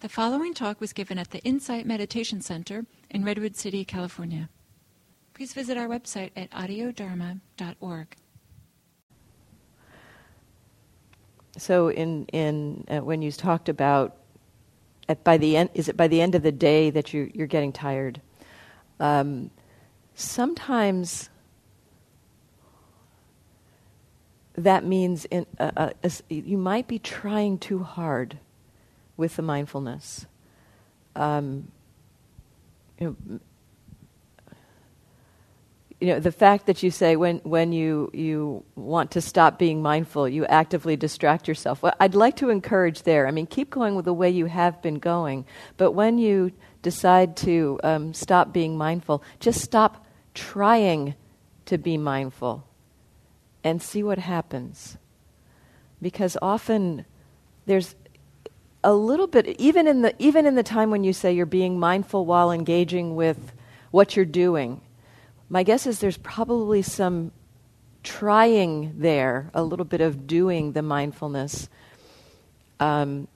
The following talk was given at the Insight Meditation Center in Redwood City, California. Please visit our website at audiodharma.org. So, in in uh, when you talked about at by the end, is it by the end of the day that you you're getting tired? Um, sometimes that means in, uh, uh, you might be trying too hard with the mindfulness. Um, you know, you know, the fact that you say when, when you, you want to stop being mindful, you actively distract yourself. Well, I'd like to encourage there. I mean, keep going with the way you have been going. But when you decide to um, stop being mindful, just stop trying to be mindful and see what happens. Because often there's a little bit, even in the, even in the time when you say you're being mindful while engaging with what you're doing my guess is there's probably some trying there, a little bit of doing the mindfulness. Um,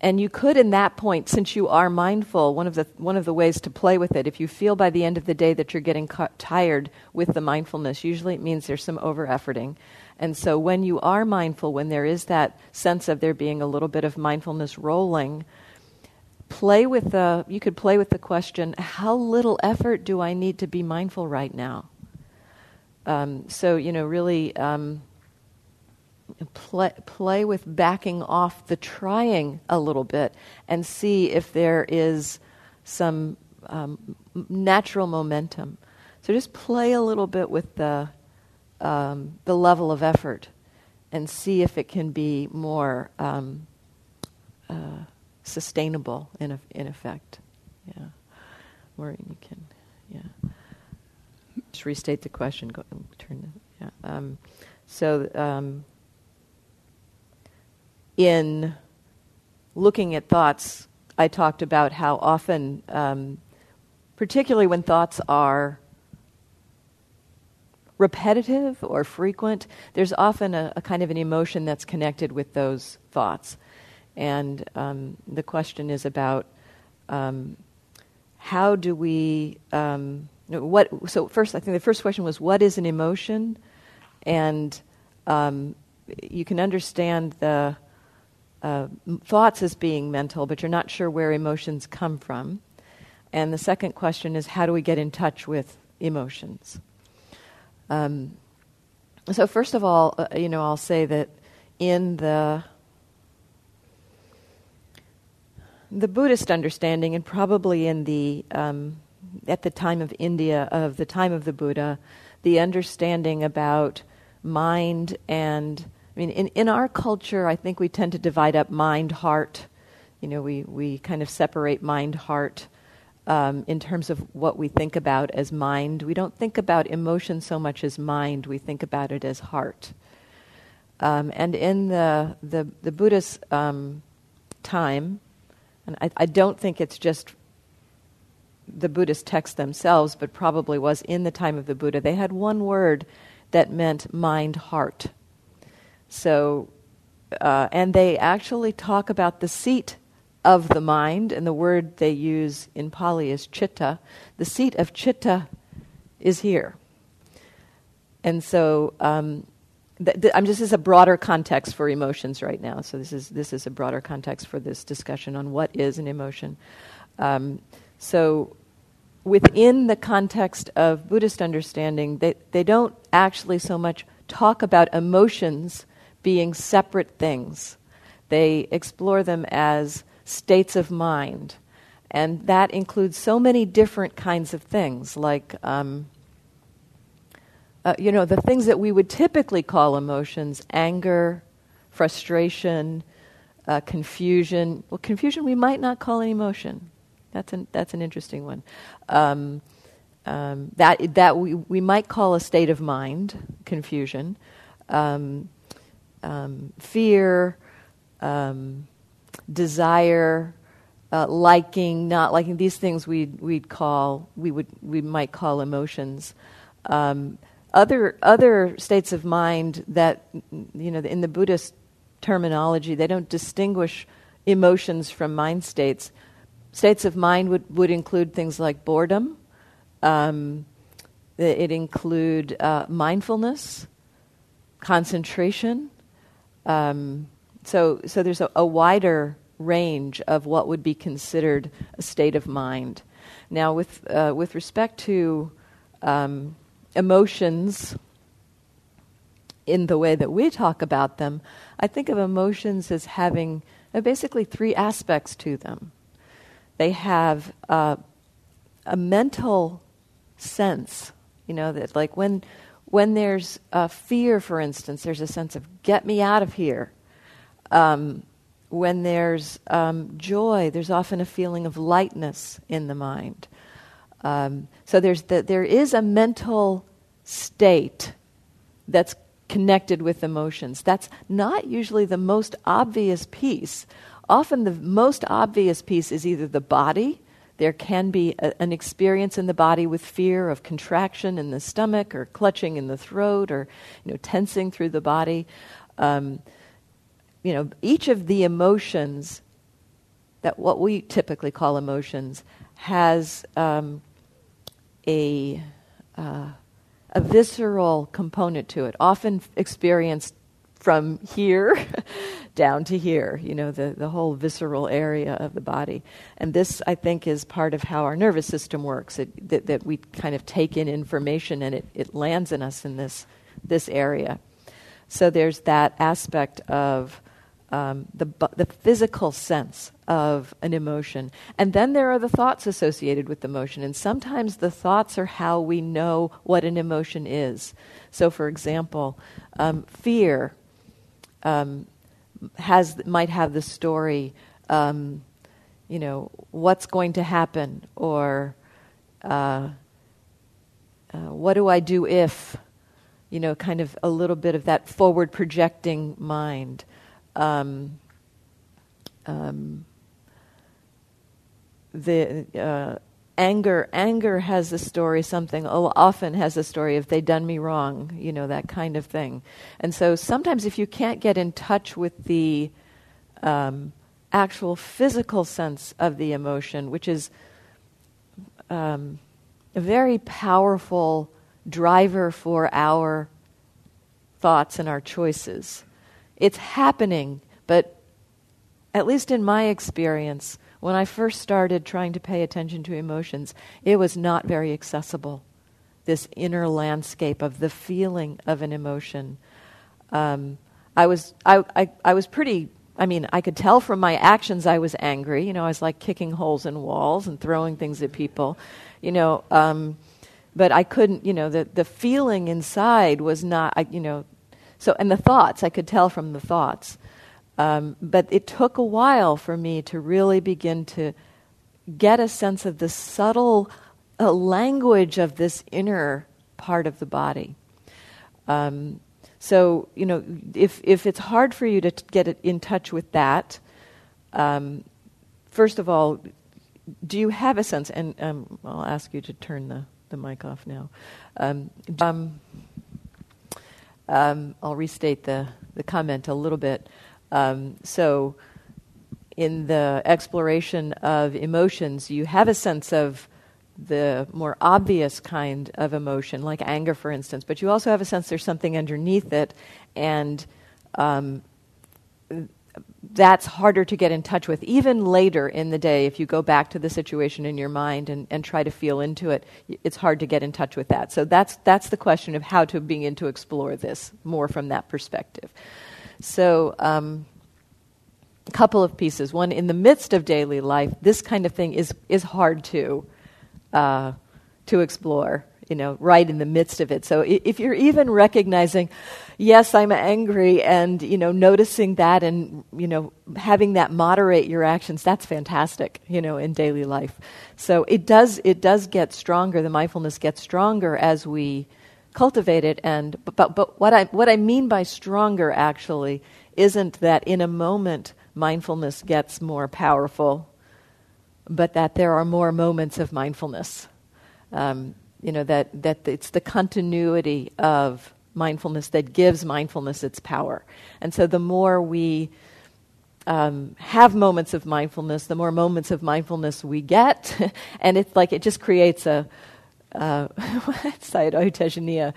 and you could, in that point, since you are mindful, one of the one of the ways to play with it, if you feel by the end of the day that you're getting ca- tired with the mindfulness, usually it means there's some over efforting. And so, when you are mindful, when there is that sense of there being a little bit of mindfulness rolling, play with the you could play with the question how little effort do i need to be mindful right now um, so you know really um, play, play with backing off the trying a little bit and see if there is some um, natural momentum so just play a little bit with the um, the level of effort and see if it can be more um, uh, sustainable in, in effect. Yeah. Or you can, yeah. Just restate the question. Go, turn yeah. Um, so, um, in looking at thoughts, I talked about how often, um, particularly when thoughts are repetitive or frequent, there's often a, a, kind of an emotion that's connected with those thoughts. And um, the question is about um, how do we, um, what, so first, I think the first question was what is an emotion? And um, you can understand the uh, thoughts as being mental, but you're not sure where emotions come from. And the second question is how do we get in touch with emotions? Um, so, first of all, uh, you know, I'll say that in the the Buddhist understanding, and probably in the um, at the time of India of the time of the Buddha, the understanding about mind and I mean, in, in our culture, I think we tend to divide up mind, heart. You know, we, we kind of separate mind, heart um, in terms of what we think about as mind. We don't think about emotion so much as mind, we think about it as heart. Um, and in the, the, the Buddhist um, time, and I, I don't think it's just the Buddhist texts themselves, but probably was in the time of the Buddha. They had one word that meant mind heart. So, uh, and they actually talk about the seat of the mind, and the word they use in Pali is chitta. The seat of chitta is here. And so, um, th- th- I'm just this is a broader context for emotions right now. So this is this is a broader context for this discussion on what is an emotion. Um, so within the context of Buddhist understanding, they they don't actually so much talk about emotions being separate things. They explore them as states of mind, and that includes so many different kinds of things like. Um, uh, you know, the things that we would typically call emotions anger, frustration, uh, confusion. Well, confusion we might not call an emotion. That's an, that's an interesting one. Um, um, that, that we, we might call a state of mind, confusion. Um, um fear, um, desire, uh, liking, not liking, these things we'd, we'd call, we, would, we might call emotions. Um, other other states of mind that you know in the Buddhist terminology they don't distinguish emotions from mind states. States of mind would, would include things like boredom, um, it include uh, mindfulness, concentration. Um, so, so there's a, a, wider range of what would be considered a state of mind. Now, with uh, with respect to um, emotions, in the way that we talk about them, I think of emotions as having uh, basically three aspects to them. They have uh, a mental sense, you know, that like when when there's a fear, for instance, there's a sense of get me out of here. Um, when there's um, joy, there's often a feeling of lightness in the mind. Um, so there's the, there is a mental state that's connected with emotions. That's not usually the most obvious piece. Often the most obvious piece is either the body, there can be a, an experience in the body with fear of contraction in the stomach or clutching in the throat or you know tensing through the body. Um, you know, each of the emotions that what we typically call emotions has um, a uh, a visceral component to it, often experienced from here down to here, you know, the, the whole visceral area of the body. And this, I think, is part of how our nervous system works, it, that, that we kind of take in information and it, it lands in us in this, this area. So there's that aspect of um, the, the physical sense of an emotion. And then there are the thoughts associated with the emotion. And sometimes the thoughts are how we know what an emotion is. So, for example, um, fear um, has might have the story, um, you know, what's going to happen, or uh, uh, what do I do if, you know, kind of a little bit of that forward projecting mind. Um, um the uh, anger anger has a story something often has a story if they done me wrong you know that kind of thing. And so sometimes if you can't get in touch with the um, actual physical sense of the emotion which is um, a very powerful driver for our thoughts and our choices. It's happening but at least in my experience when I first started trying to pay attention to emotions, it was not very accessible. This inner landscape of the feeling of an emotion. Um, I was I, I, I was pretty I mean, I could tell from my actions I was angry. You know, I was like kicking holes in walls and throwing things at people. You know, um, but I couldn't. You know, the the feeling inside was not. I, you know, so and the thoughts I could tell from the thoughts. Um, but it took a while for me to really begin to get a sense of the subtle uh, language of this inner part of the body. Um, so, you know, if, if it's hard for you to t- get in touch with that, um, first of all, do you have a sense? And um, I'll ask you to turn the, the mic off now. Um, um, um, I'll restate the, the comment a little bit. Um, so, in the exploration of emotions, you have a sense of the more obvious kind of emotion, like anger, for instance, but you also have a sense there's something underneath it, and um, that's harder to get in touch with. Even later in the day, if you go back to the situation in your mind and, and try to feel into it, it's hard to get in touch with that. So that's, that's the question of how to begin to explore this more from that perspective. So, um, a couple of pieces. One, in the midst of daily life, this kind of thing is, is hard to, uh, to explore, you know, right in the midst of it. So if you're even recognizing, yes, I'm angry, and, you know, noticing that and, you know, having that moderate your actions, that's fantastic, you know, in daily life. So it does, it does get stronger, the mindfulness gets stronger as we cultivate it and but, but what I what I mean by stronger actually isn't that in a moment mindfulness gets more powerful, but that there are more moments of mindfulness. Um, you know that that it's the continuity of mindfulness that gives mindfulness its power, and so the more we um, have moments of mindfulness, the more moments of mindfulness we get, and it's like it just creates a uh, Sayadaw Tejaniya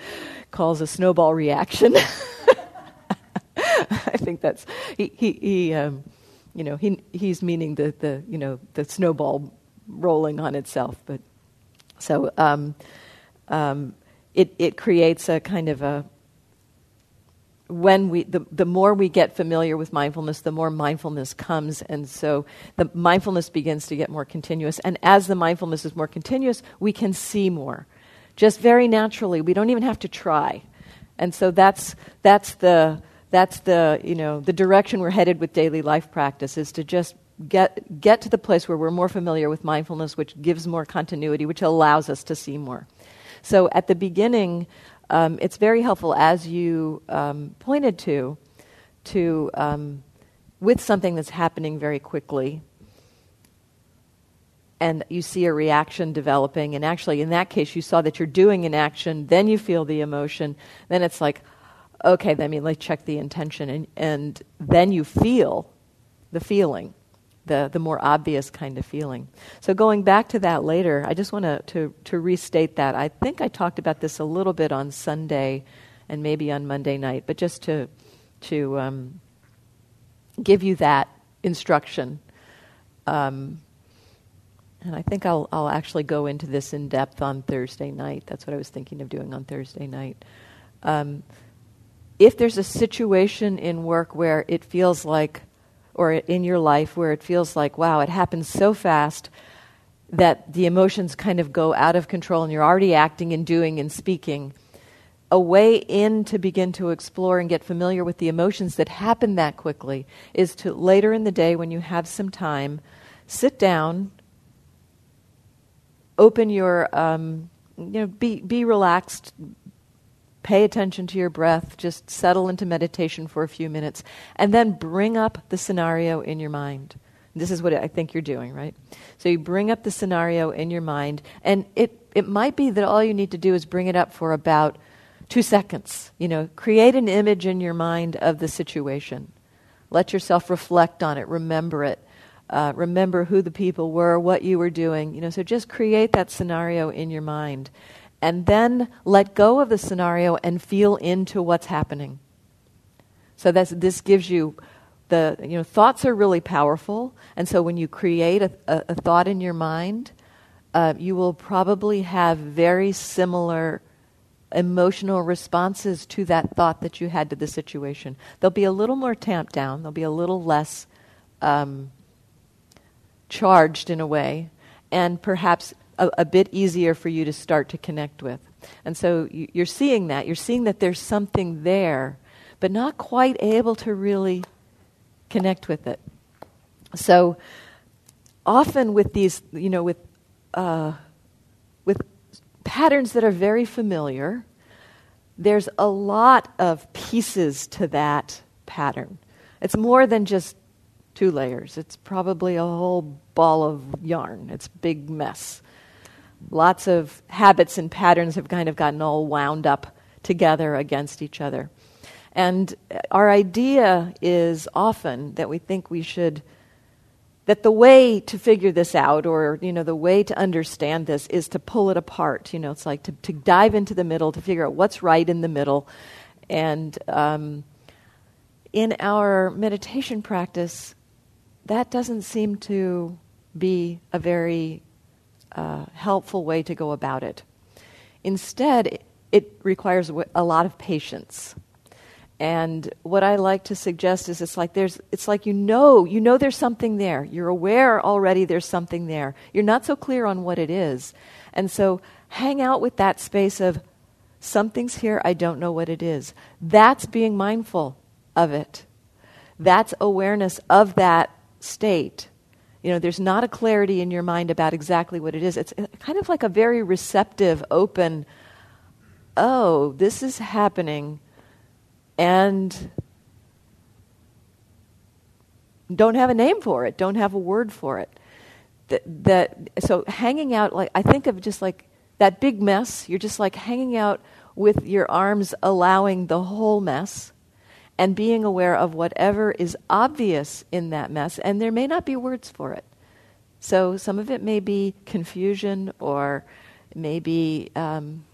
calls a snowball reaction. I think that's he he, he um, you know he he's meaning the the you know the snowball rolling on itself, but so um, um, it it creates a kind of a when we the, the more we get familiar with mindfulness the more mindfulness comes. And so the mindfulness begins to get more continuous. And as the mindfulness is more continuous we can see more. Just very naturally we don't even have to try. And so that's that's the that's the you know the direction we're headed with daily life practice is to just get get to the place where we're more familiar with mindfulness which gives more continuity which allows us to see more. So at the beginning um, it's very helpful, as you um, pointed to, to um, with something that's happening very quickly, and you see a reaction developing, and actually, in that case, you saw that you're doing an action, then you feel the emotion, then it's like, okay, I mean, let's check the intention, and, and then you feel the feeling the, the more obvious kind of feeling. So, going back to that later, I just want to, to, restate that. I think I talked about this a little bit on Sunday and maybe on Monday night, but just to, to um, give you that instruction. Um, and I think I'll, I'll actually go into this in depth on Thursday night. That's what I was thinking of doing on Thursday night. Um, if there's a situation in work where it feels like or in your life where it feels like, wow, it happens so fast that the emotions kind of go out of control and you're already acting and doing and speaking. A way in to begin to explore and get familiar with the emotions that happen that quickly is to later in the day when you have some time, sit down, open your, um, you know, be, be relaxed, Pay attention to your breath, just settle into meditation for a few minutes, and then bring up the scenario in your mind. This is what I think you're doing, right? So you bring up the scenario in your mind, and it, it might be that all you need to do is bring it up for about two seconds. You know, create an image in your mind of the situation. Let yourself reflect on it, remember it. Uh, remember who the people were, what you were doing. You know, so just create that scenario in your mind and then let go of the scenario and feel into what's happening. So that's, this gives you the, you know, thoughts are really powerful. And so when you create a, a, a thought in your mind, uh, you will probably have very similar emotional responses to that thought that you had to the situation. They'll be a little more tamped down, they'll be a little less um, charged in a way, and perhaps a, a bit easier for you to start to connect with. And so you, you're seeing that. You're seeing that there's something there, but not quite able to really connect with it. So often with these, you know, with uh, with patterns that are very familiar, there's a lot of pieces to that pattern. It's more than just two layers. It's probably a whole ball of yarn. It's a big mess lots of habits and patterns have kind of gotten all wound up together against each other. And our idea is often that we think we should, that the way to figure this out, or you know, the way to understand this, is to pull it apart. You know, it's like to, to dive into the middle to figure out what's right in the middle. And um, in our meditation practice, that doesn't seem to be a very uh, helpful way to go about it. Instead, it requires a lot of patience. And what I like to suggest is it's like there's it's like you know, you know there's something there. You're aware already there's something there. You're not so clear on what it is. And so hang out with that space of something's here, I don't know what it is. That's being mindful of it. That's awareness of that state. You know, there's not a clarity in your mind about exactly what it is. It's kind of like a very receptive, open, oh, this is happening, and don't have a name for it, don't have a word for it. That, that so hanging out like I think of just like that big mess. You're just like hanging out with your arms allowing the whole mess, and being aware of whatever is obvious in that mess, and there may not be words for it. So some of it may be confusion or maybe um,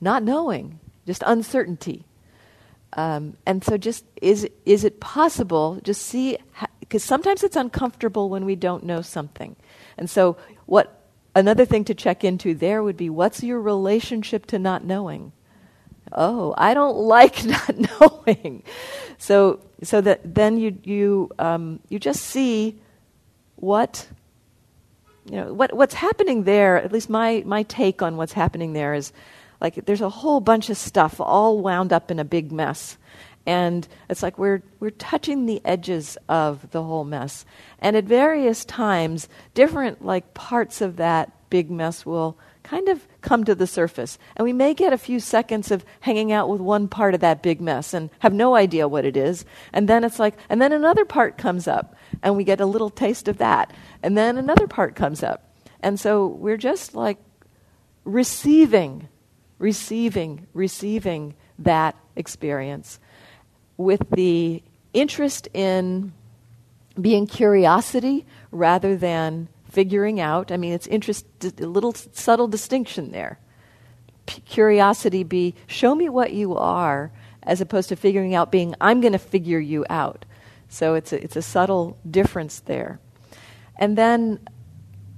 not knowing, just uncertainty. Um, and so, just is is it possible? Just see, because sometimes it's uncomfortable when we don't know something. And so, what another thing to check into there would be, what's your relationship to not knowing? Oh, I don't like not knowing. So, so that then you you um, you just see what you know what what's happening there. At least my my take on what's happening there is like there's a whole bunch of stuff all wound up in a big mess. And it's like we're, we're touching the edges of the whole mess. And at various times, different like parts of that big mess will kind of come to the surface. And we may get a few seconds of hanging out with one part of that big mess and have no idea what it is. And then it's like, and then another part comes up, and we get a little taste of that. And then another part comes up. And so we're just like receiving, receiving, receiving that experience with the interest in being curiosity rather than figuring out. I mean, it's interest, a little subtle distinction there. P- curiosity be, show me what you are, as opposed to figuring out being, I'm going to figure you out. So it's a, it's a subtle difference there. And then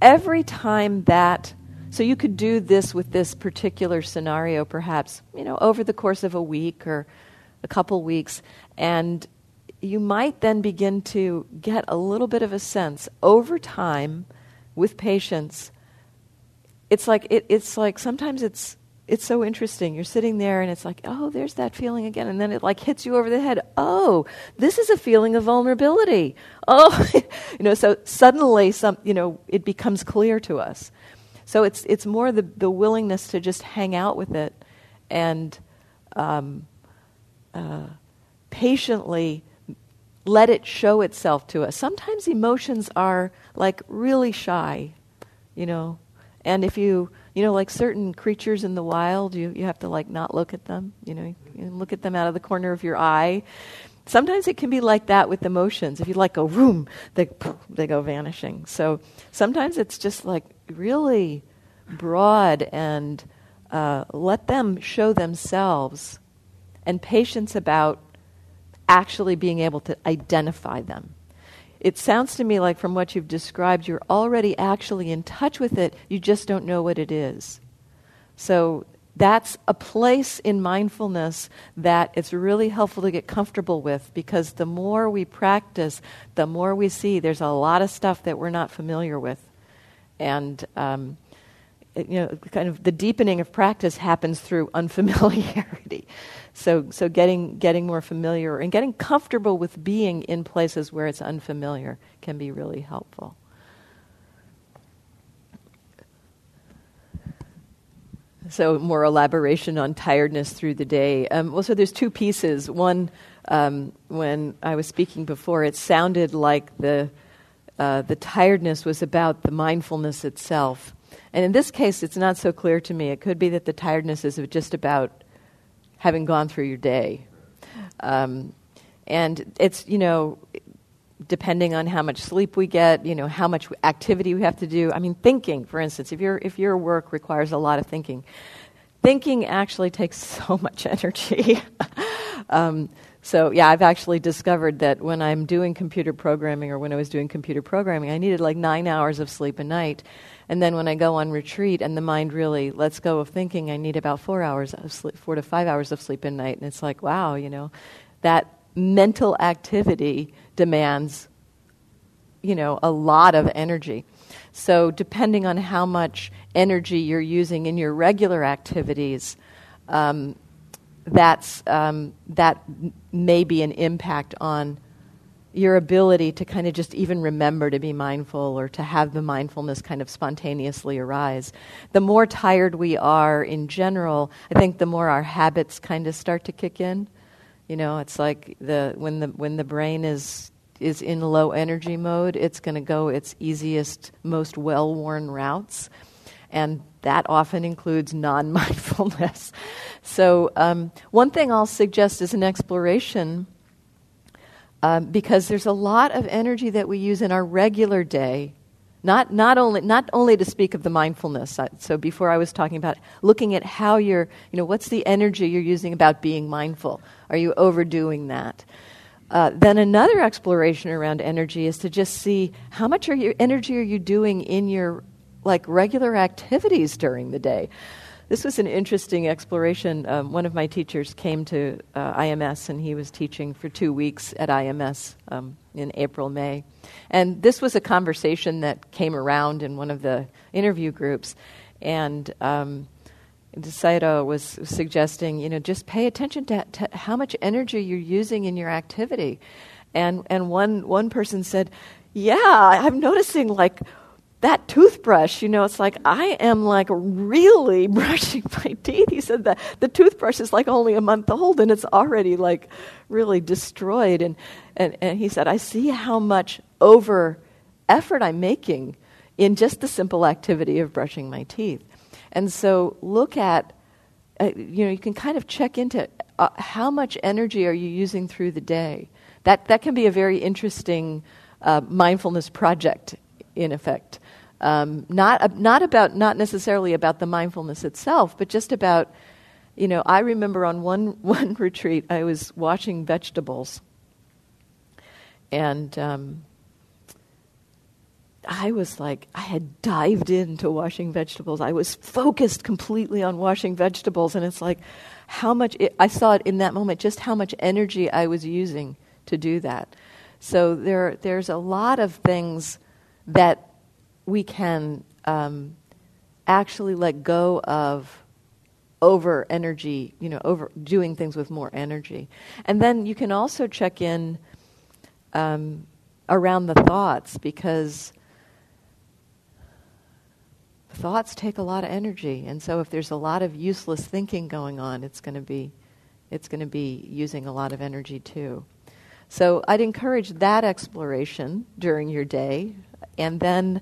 every time that, so you could do this with this particular scenario perhaps, you know, over the course of a week or a couple weeks, and you might then begin to get a little bit of a sense over time with patience, it's like it, it's like sometimes it's it's so interesting. You're sitting there and it's like, oh, there's that feeling again, and then it like hits you over the head. Oh, this is a feeling of vulnerability. Oh, you know, so suddenly some you know it becomes clear to us. So it's it's more the the willingness to just hang out with it and um, uh, patiently let it show itself to us. Sometimes emotions are like really shy, you know. And if you, you know, like certain creatures in the wild, you, you have to like not look at them, you know, you look at them out of the corner of your eye. Sometimes it can be like that with emotions. If you like go room, they, they go vanishing. So sometimes it's just like really broad and uh, let them show themselves and patience about actually being able to identify them. It sounds to me like from what you've described, you're already actually in touch with it, you just don't know what it is. So that's a place in mindfulness that it's really helpful to get comfortable with because the more we practice, the more we see there's a lot of stuff that we're not familiar with. And um, you know, kind of the deepening of practice happens through unfamiliarity. So, so getting, getting more familiar and getting comfortable with being in places where it's unfamiliar can be really helpful. So, more elaboration on tiredness through the day. Um, well, so there's two pieces. One, um, when I was speaking before, it sounded like the, uh, the tiredness was about the mindfulness itself. And in this case, it's not so clear to me. It could be that the tiredness is just about having gone through your day. Um, and it's, you know, depending on how much sleep we get, you know, how much activity we have to do. I mean, thinking, for instance, if, your if your work requires a lot of thinking, thinking actually takes so much energy. um, so, yeah, I've actually discovered that when I'm doing computer programming or when I was doing computer programming, I needed like nine hours of sleep a night. And then when I go on retreat and the mind really lets go of thinking, I need about four hours of sleep, four to five hours of sleep a night. And it's like, wow, you know, that mental activity demands, you know, a lot of energy. So depending on how much energy you're using in your regular activities, um, that's, um, that may be an impact on your ability to kind of just even remember to be mindful or to have the mindfulness kind of spontaneously arise. The more tired we are in general, I think the more our habits kind of start to kick in. You know, it's like the when the when the brain is is in low energy mode, it's going to go its easiest, most well-worn routes, and that often includes non-mindfulness. So, um, one thing I'll suggest is an exploration um, because there's a lot of energy that we use in our regular day. Not, not, only, not only to speak of the mindfulness. So before I was talking about looking at how you're, you know, what's the energy you're using about being mindful? Are you overdoing that? Uh, then another exploration around energy is to just see how much are your energy are you doing in your like regular activities during the day. This was an interesting exploration. Um, one of my teachers came to uh, IMS and he was teaching for two weeks at IMS um, in April, May. And this was a conversation that came around in one of the interview groups. And um, was suggesting, you know, just pay attention to, to how much energy you're using in your activity. And, and one, one person said, yeah, I'm noticing like that toothbrush, you know, it's like I am like really brushing my teeth. He said that the toothbrush is like only a month old and it's already like really destroyed. And, and, and he said, I see how much over effort I'm making in just the simple activity of brushing my teeth. And so look at, uh, you know, you can kind of check into uh, how much energy are you using through the day. That, that can be a very interesting uh, mindfulness project, in effect. Um, not, not about, not necessarily about the mindfulness itself, but just about, you know, I remember on one, one retreat, I was washing vegetables. And um, I was like, I had dived into washing vegetables. I was focused completely on washing vegetables. And it's like, how much, it, I saw it in that moment, just how much energy I was using to do that. So there, there's a lot of things that we can um, actually let go of over energy, you know, over doing things with more energy. And then you can also check in um, around the thoughts because thoughts take a lot of energy. And so if there's a lot of useless thinking going on, it's going to be it's going to be using a lot of energy too. So I'd encourage that exploration during your day and then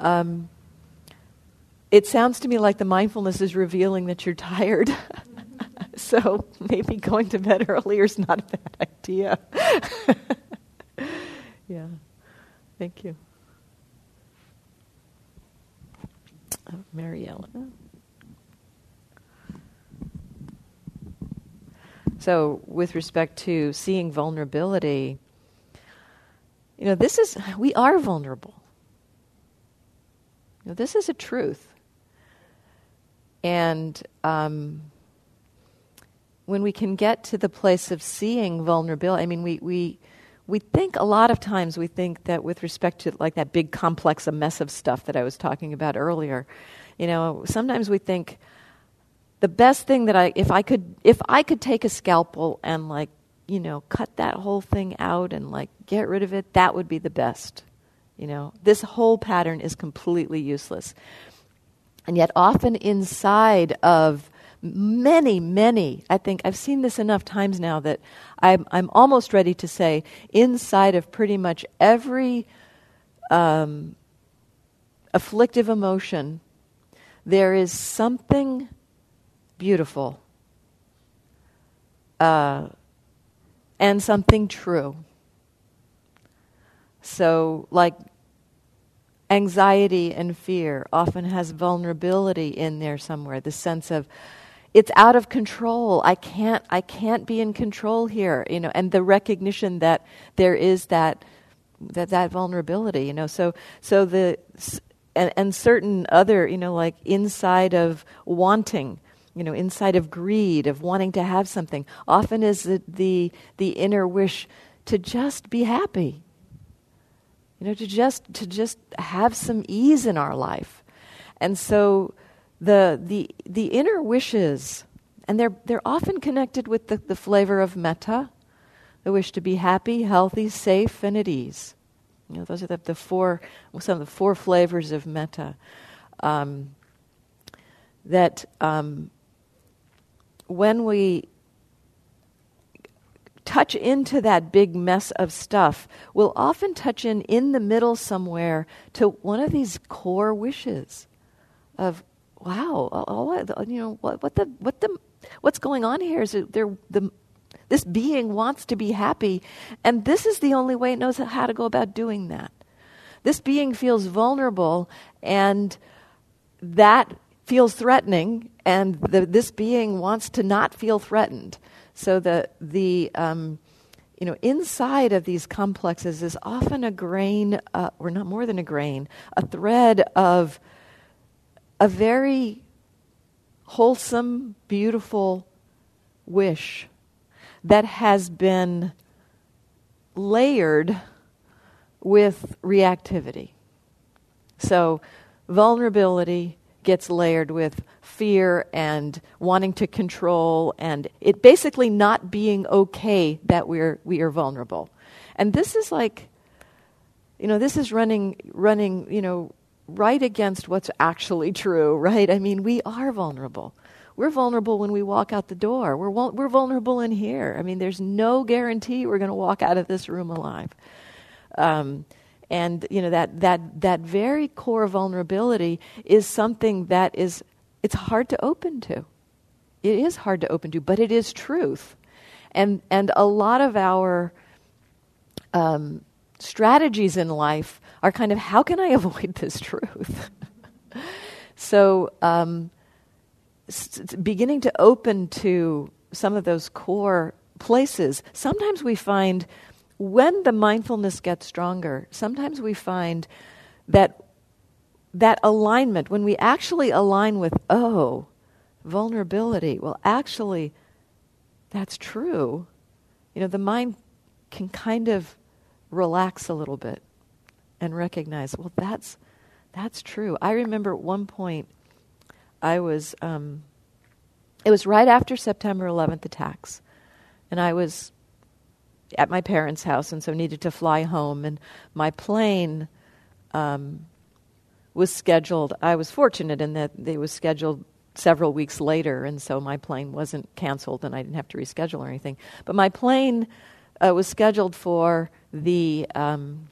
um, it sounds to me like the mindfulness is revealing that you're tired. so maybe going to bed earlier is not a bad idea. yeah. Thank you. Oh, Mary Ellen. So, with respect to seeing vulnerability, you know, this is, we are vulnerable. This is a truth. And um, when we can get to the place of seeing vulnerability, I mean, we, we, we think a lot of times we think that with respect to like that big complex, a mess of stuff that I was talking about earlier, you know, sometimes we think the best thing that I, if I could, if I could take a scalpel and like, you know, cut that whole thing out and like get rid of it, that would be the best. You know, this whole pattern is completely useless. And yet, often inside of many, many, I think I've seen this enough times now that I'm, I'm almost ready to say, inside of pretty much every um, afflictive emotion, there is something beautiful uh, and something true. So, like anxiety and fear often has vulnerability in there somewhere the sense of it's out of control. I can't i can't be in control here you know and the recognition that there is that that that vulnerability you know. So so the and, and certain other you know like inside of wanting you know inside of greed of wanting to have something often is the the, the inner wish to just be happy you know, to just to just have some ease in our life. And so the the the inner wishes, and they're they're often connected with the, the flavor of metta, the wish to be happy, healthy, safe, and at ease. You know, those are the, the four some of the four flavors of metta. Um, that um, when we touch into that big mess of stuff, we'll often touch in in the middle somewhere to one of these core wishes of, wow, oh, you know, what, what the, what the, what's going on here is there the This being wants to be happy, and this is the only way it knows how to go about doing that. This being feels vulnerable, and that feels threatening, and the, this being wants to not feel threatened. So the the um, you know inside of these complexes is often a grain, uh, or not more than a grain, a thread of a very wholesome, beautiful wish that has been layered with reactivity. So, vulnerability gets layered with fear and wanting to control and it basically not being okay that we're we are vulnerable. And this is like you know, this is running running, you know, right against what's actually true, right? I mean, we are vulnerable. We're vulnerable when we walk out the door. We're, we're vulnerable in here. I mean, there's no guarantee we're going to walk out of this room alive. Um, and you know that that that very core vulnerability is something that is it's hard to open to. It is hard to open to, but it is truth. And and a lot of our um, strategies in life are kind of how can I avoid this truth? so um, beginning to open to some of those core places, sometimes we find when the mindfulness gets stronger, sometimes we find that that alignment, when we actually align with, oh, vulnerability, well, actually, that's true. You know, the mind can kind of relax a little bit and recognize, well, that's that's true. I remember at one point I was, um, it was right after September 11th attacks, and I was at my parents' house, and so needed to fly home, and my plane um, was scheduled. I was fortunate in that it was scheduled several weeks later, and so my plane wasn't canceled, and I didn't have to reschedule or anything. But my plane uh, was scheduled for the um,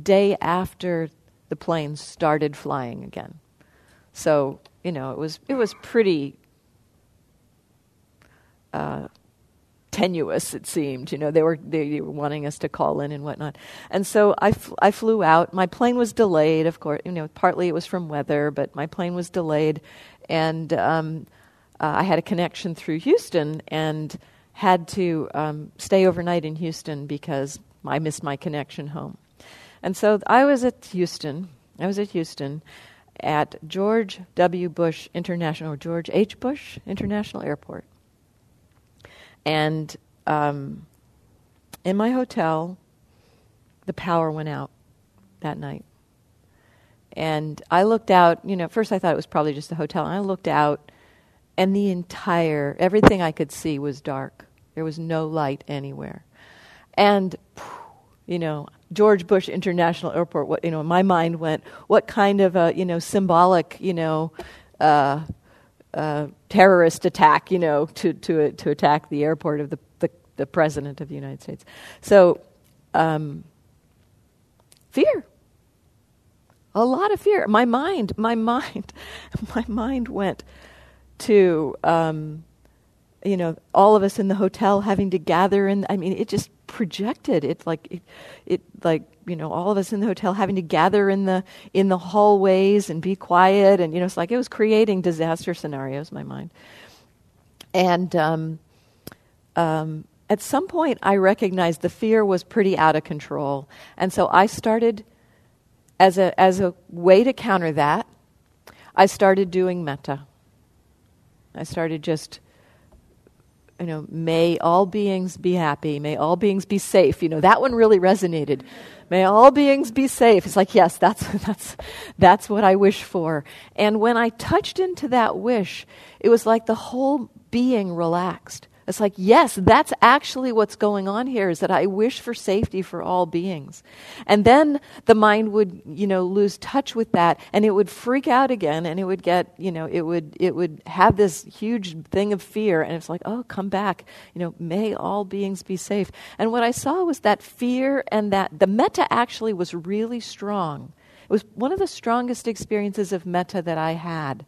day after the planes started flying again. So you know, it was it was pretty uh, tenuous. It seemed, you know, they were they were wanting us to call in and whatnot. And so I, fl- I flew out. My plane was delayed, of course. You know, partly it was from weather, but my plane was delayed, and um, uh, I had a connection through Houston and had to um, stay overnight in Houston because I missed my connection home. And so I was at Houston. I was at Houston at George W. Bush International, George H. Bush International Airport. And um, in my hotel, the power went out that night. And I looked out, you know, first I thought it was probably just the hotel. And I looked out, and the entire, everything I could see was dark. There was no light anywhere. And, you know, George Bush International Airport, what, you know, my mind went, what kind of a, you know, symbolic, you know, uh, terrorist attack, you know, to, to, to attack the airport of the, the, the President of the United States. So, um, fear. A lot of fear. My mind, my mind, my mind went to, um, you know, all of us in the hotel having to gather and I mean, it just projected. It like, it, it like, you know, all of us in the hotel having to gather in the in the hallways and be quiet, and you know, it's like it was creating disaster scenarios in my mind. And um, um, at some point, I recognized the fear was pretty out of control, and so I started as a as a way to counter that. I started doing metta. I started just you know, may all beings be happy, may all beings be safe. You know, that one really resonated. May all beings be safe. It's like, yes, that's, that's, that's what I wish for. And when I touched into that wish, it was like the whole being relaxed. It's like, yes, that's actually what's going on here is that I wish for safety for all beings. And then the mind would, you know, lose touch with that and it would freak out again and it would get, you know, it would, it would have this huge thing of fear and it's like, oh, come back. You know, may all beings be safe. And what I saw was that fear and that the metta actually was really strong. It was one of the strongest experiences of metta that I had,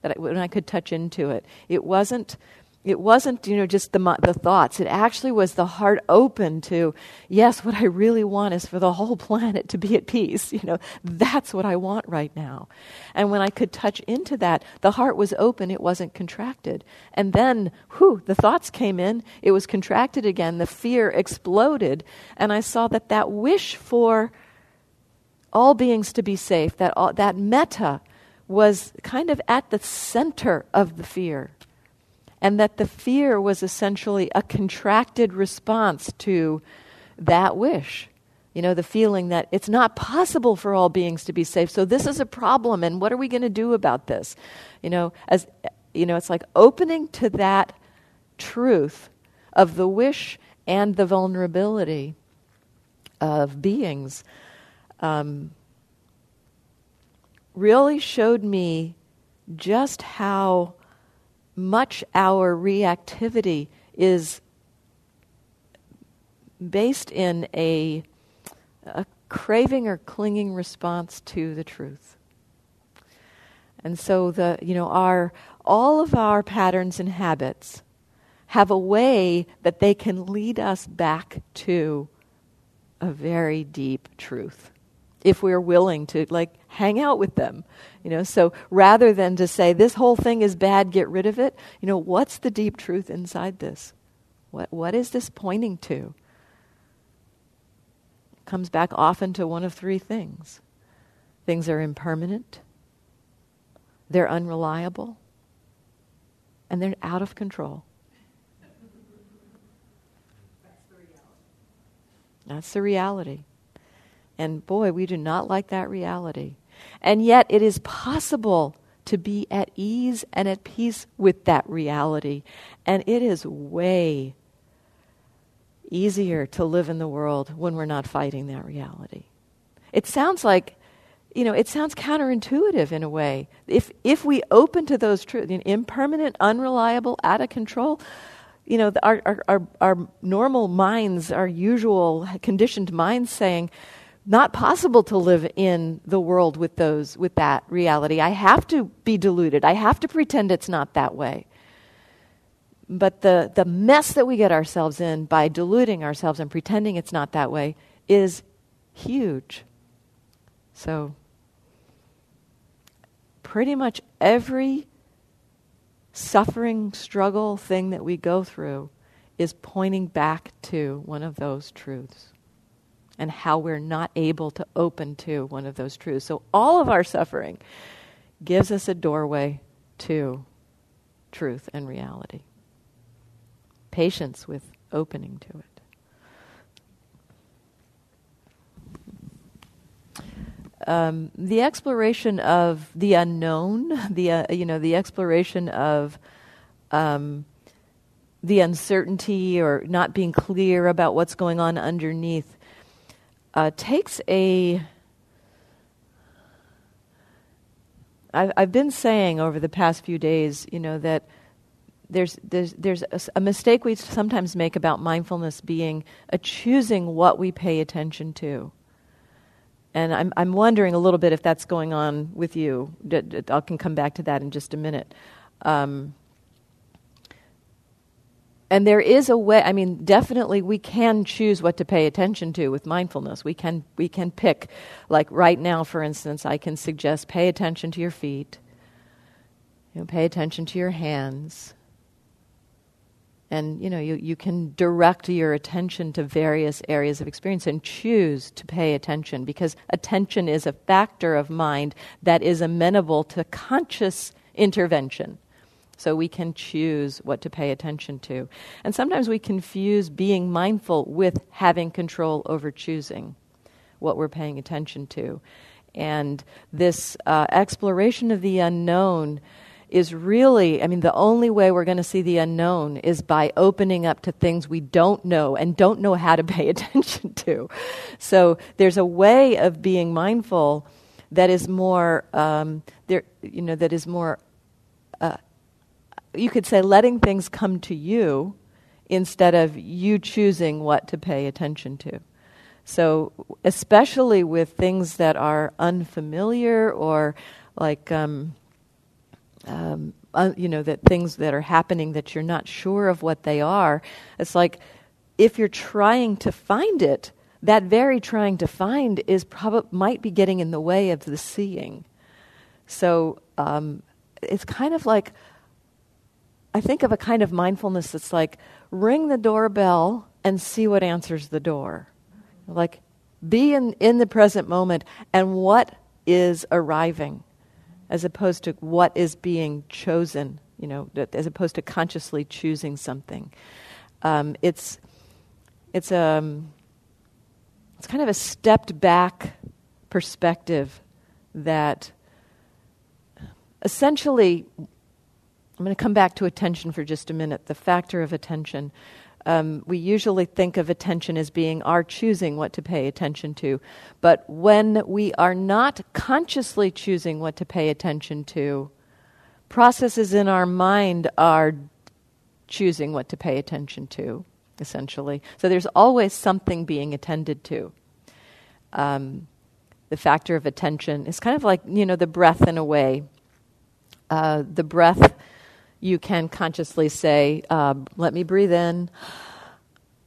that I, when I could touch into it. It wasn't it wasn't you know just the the thoughts. It actually was the heart open to yes what i really want is for the whole planet to be at peace you know. That's what i want right now. And when i could touch into that the heart was open. It wasn't contracted. And then whew the thoughts came in. It was contracted again. The fear exploded. And i saw that that wish for all beings to be safe that all, that metta was kind of at the center of the fear and that the fear was essentially a contracted response to that wish. You know, the feeling that it's not possible for all beings to be safe. So this is a problem, and what are we going to do about this? You know, as you know, it's like opening to that truth of the wish and the vulnerability of beings um, really showed me just how much our reactivity is based in a, a craving or clinging response to the truth. And so the you know our all of our patterns and habits have a way that they can lead us back to a very deep truth if we're willing to like hang out with them you know? So rather than to say this whole thing is bad get rid of it you know what's the deep truth inside this? What what is this pointing to? Comes back often to one of three things. Things are impermanent they're unreliable and they're out of control. That's the reality and boy, we do not like that reality. And yet, it is possible to be at ease and at peace with that reality. And it is way easier to live in the world when we're not fighting that reality. It sounds like, you know, it sounds counterintuitive in a way. If, if we open to those truths, you know, impermanent, unreliable, out of control, you know, our, our, our, our normal minds, our usual conditioned minds saying, not possible to live in the world with those with that reality. I have to be deluded. I have to pretend it's not that way. But the, the mess that we get ourselves in by deluding ourselves and pretending it's not that way is huge. So, pretty much every suffering, struggle thing that we go through is pointing back to one of those truths and how we're not able to open to one of those truths. So, all of our suffering gives us a doorway to truth and reality. Patience with opening to it. Um, the exploration of the unknown, the uh, you know the exploration of um, the uncertainty or not being clear about what's going on underneath uh, takes a. I've, I've been saying over the past few days, you know, that there's, there's, there's a, a, mistake we sometimes make about mindfulness being a choosing what we pay attention to. And I'm, I'm wondering a little bit if that's going on with you. I can come back to that in just a minute. Um, and there is a way i mean definitely we can choose what to pay attention to with mindfulness. We can we can pick like right now for instance i can suggest pay attention to your feet you know, pay attention to your hands. And you know you, you can direct your attention to various areas of experience and choose to pay attention because attention is a factor of mind that is amenable to conscious intervention so we can choose what to pay attention to. And sometimes we confuse being mindful with having control over choosing what we're paying attention to. And this uh, exploration of the unknown is really, I mean, the only way we're going to see the unknown is by opening up to things we don't know and don't know how to pay attention to. So there's a way of being mindful that is more, um, there, you know, that is more you could say letting things come to you instead of you choosing what to pay attention to. So, especially with things that are unfamiliar or like, um, um, uh, you know, that things that are happening that you're not sure of what they are. It's like if you're trying to find it, that very trying to find is probably might be getting in the way of the seeing. So um, it's kind of like I think of a kind of mindfulness that's like ring the doorbell and see what answers the door. Like be in, in the present moment and what is arriving as opposed to what is being chosen, you know, as opposed to consciously choosing something. Um, it's, it's, a, um, it's kind of a stepped back perspective that essentially, I'm going to come back to attention for just a minute, the factor of attention. Um, we usually think of attention as being our choosing what to pay attention to. But when we are not consciously choosing what to pay attention to, processes in our mind are choosing what to pay attention to, essentially. So there's always something being attended to. Um, the factor of attention is kind of like, you know, the breath in a way. Uh, the breath you can consciously say, uh, let me breathe in,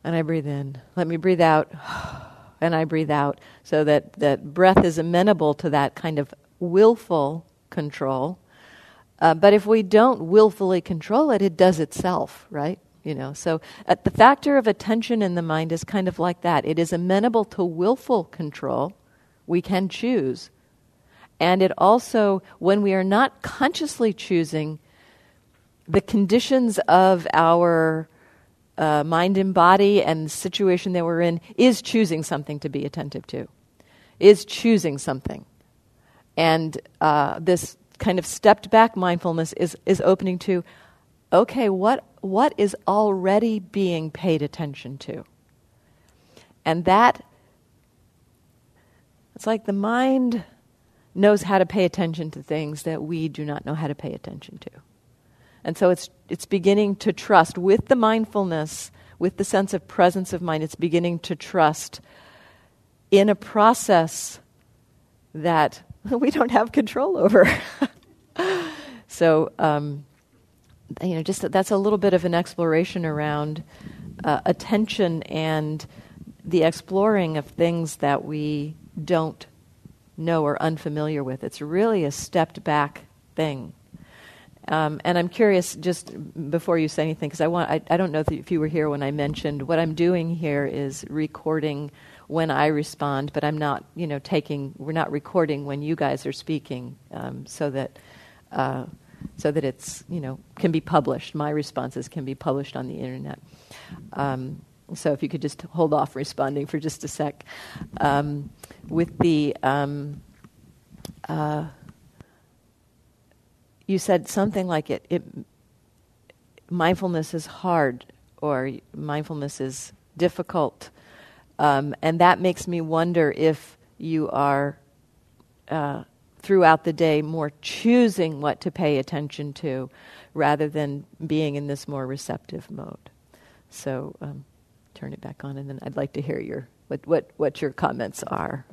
and I breathe in. Let me breathe out, and I breathe out. So that, that breath is amenable to that kind of willful control. Uh, but if we don't willfully control it, it does itself, right? You know, so uh, the factor of attention in the mind is kind of like that. It is amenable to willful control. We can choose. And it also, when we are not consciously choosing, the conditions of our uh, mind and body and situation that we're in is choosing something to be attentive to, is choosing something. And uh, this kind of stepped back mindfulness is, is opening to okay, what, what is already being paid attention to? And that, it's like the mind knows how to pay attention to things that we do not know how to pay attention to. And so it's, it's beginning to trust with the mindfulness, with the sense of presence of mind, it's beginning to trust in a process that we don't have control over. so, um, you know, just that's a little bit of an exploration around uh, attention and the exploring of things that we don't know or unfamiliar with. It's really a stepped back thing. Um, and I'm curious, just before you say anything, because I want I, I don't know if you were here when I mentioned what I'm doing here is recording when I respond, but I'm not, you know, taking. We're not recording when you guys are speaking, um, so that. Uh, so that it's you know can be published. My responses can be published on the internet. Um, so if you could just hold off responding for just a sec, um, with the um, uh, you said something like it, it mindfulness is hard or mindfulness is difficult. Um, and that makes me wonder if you are, uh, throughout the day, more choosing what to pay attention to rather than being in this more receptive mode. So um, turn it back on, and then I'd like to hear your, what, what, what your comments are.